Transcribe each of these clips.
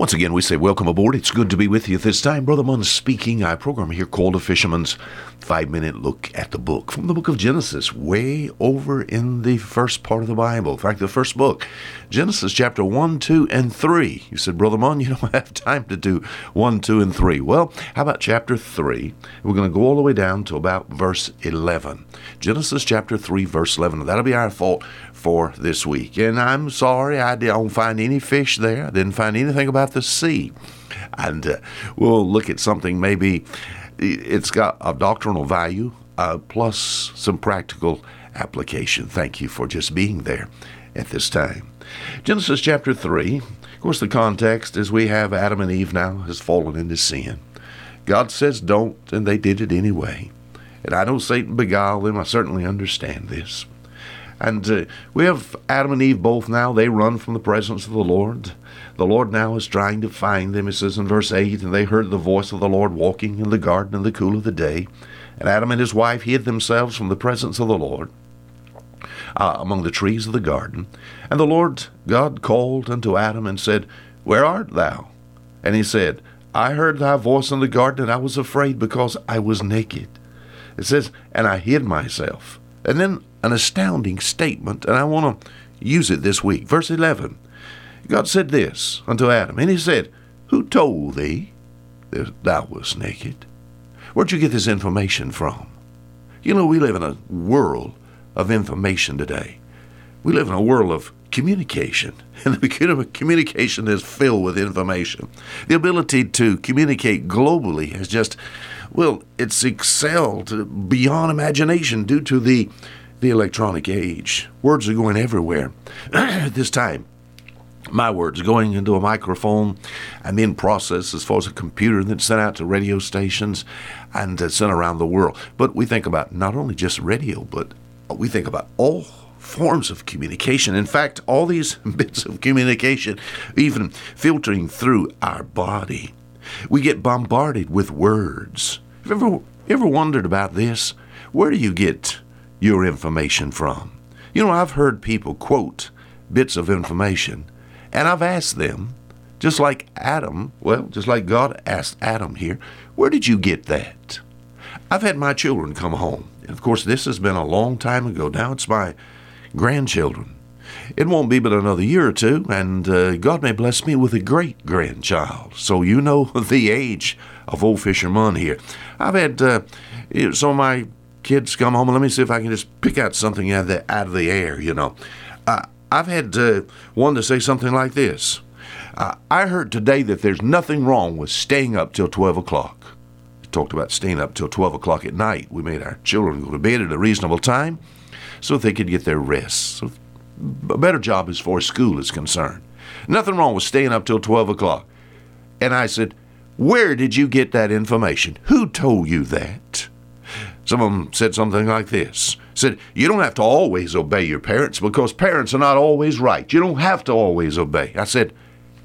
Once again, we say welcome aboard. It's good to be with you this time. Brother Munn speaking. Our program here called A Fisherman's Five Minute Look at the Book from the book of Genesis, way over in the first part of the Bible. In fact, the first book, Genesis chapter 1, 2, and 3. You said, Brother Munn, you don't have time to do 1, 2, and 3. Well, how about chapter 3? We're going to go all the way down to about verse 11. Genesis chapter 3, verse 11. That'll be our fault for this week. And I'm sorry, I don't find any fish there. I didn't find anything about the sea. And uh, we'll look at something maybe it's got a doctrinal value uh, plus some practical application. Thank you for just being there at this time. Genesis chapter 3. Of course, the context is we have Adam and Eve now has fallen into sin. God says don't, and they did it anyway. And I know Satan beguiled them. I certainly understand this. And uh, we have Adam and Eve both now. They run from the presence of the Lord. The Lord now is trying to find them. It says in verse 8, And they heard the voice of the Lord walking in the garden in the cool of the day. And Adam and his wife hid themselves from the presence of the Lord uh, among the trees of the garden. And the Lord God called unto Adam and said, Where art thou? And he said, I heard thy voice in the garden, and I was afraid because I was naked. It says, And I hid myself. And then an astounding statement, and I want to use it this week. Verse 11 God said this unto Adam, and he said, Who told thee that thou wast naked? Where'd you get this information from? You know, we live in a world of information today. We live in a world of communication, and the beginning of communication is filled with information. The ability to communicate globally has just, well, it's excelled beyond imagination due to the the electronic age. Words are going everywhere. At this time, my words going into a microphone and then processed as far as a computer and then sent out to radio stations and uh, sent around the world. But we think about not only just radio, but we think about all forms of communication. In fact, all these bits of communication, even filtering through our body, we get bombarded with words. Have you ever, ever wondered about this? Where do you get your information from. You know, I've heard people quote bits of information, and I've asked them, just like Adam, well, just like God asked Adam here, where did you get that? I've had my children come home. And of course, this has been a long time ago. Now it's my grandchildren. It won't be but another year or two, and uh, God may bless me with a great grandchild. So you know the age of old Fisherman here. I've had uh, some of my kids come home and let me see if I can just pick out something out of the, out of the air, you know. Uh, I've had uh, one to say something like this. Uh, I heard today that there's nothing wrong with staying up till 12 o'clock. We talked about staying up till 12 o'clock at night. We made our children go to bed at a reasonable time so they could get their rest. So a better job as far as school is concerned. Nothing wrong with staying up till 12 o'clock. And I said, Where did you get that information? Who told you that? Some of them said something like this said, You don't have to always obey your parents because parents are not always right. You don't have to always obey. I said,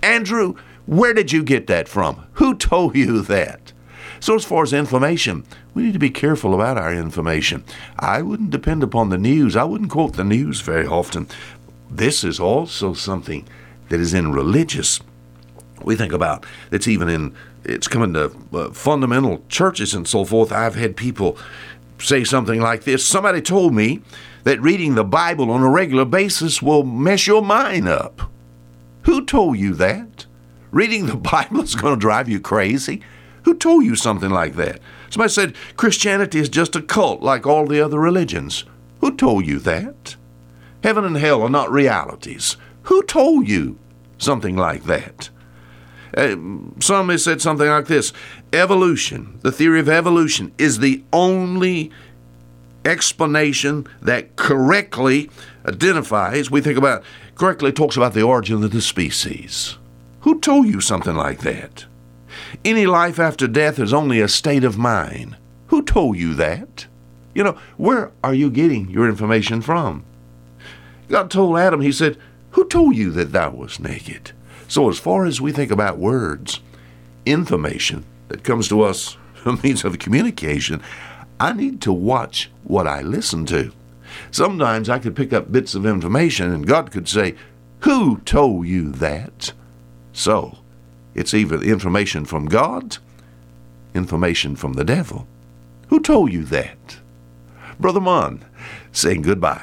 Andrew, where did you get that from? Who told you that? So, as far as information, we need to be careful about our information. I wouldn't depend upon the news, I wouldn't quote the news very often. This is also something that is in religious. We think about it's even in it's coming to uh, fundamental churches and so forth. I've had people say something like this Somebody told me that reading the Bible on a regular basis will mess your mind up. Who told you that? Reading the Bible is going to drive you crazy? Who told you something like that? Somebody said Christianity is just a cult like all the other religions. Who told you that? Heaven and hell are not realities. Who told you something like that? Uh, some said something like this evolution, the theory of evolution, is the only explanation that correctly identifies, we think about, correctly talks about the origin of the species. Who told you something like that? Any life after death is only a state of mind. Who told you that? You know, where are you getting your information from? God told Adam, He said, Who told you that thou wast naked? So, as far as we think about words, information that comes to us a means of communication, I need to watch what I listen to. Sometimes I could pick up bits of information and God could say, Who told you that? So, It's either information from God, information from the devil. Who told you that? Brother Munn saying goodbye.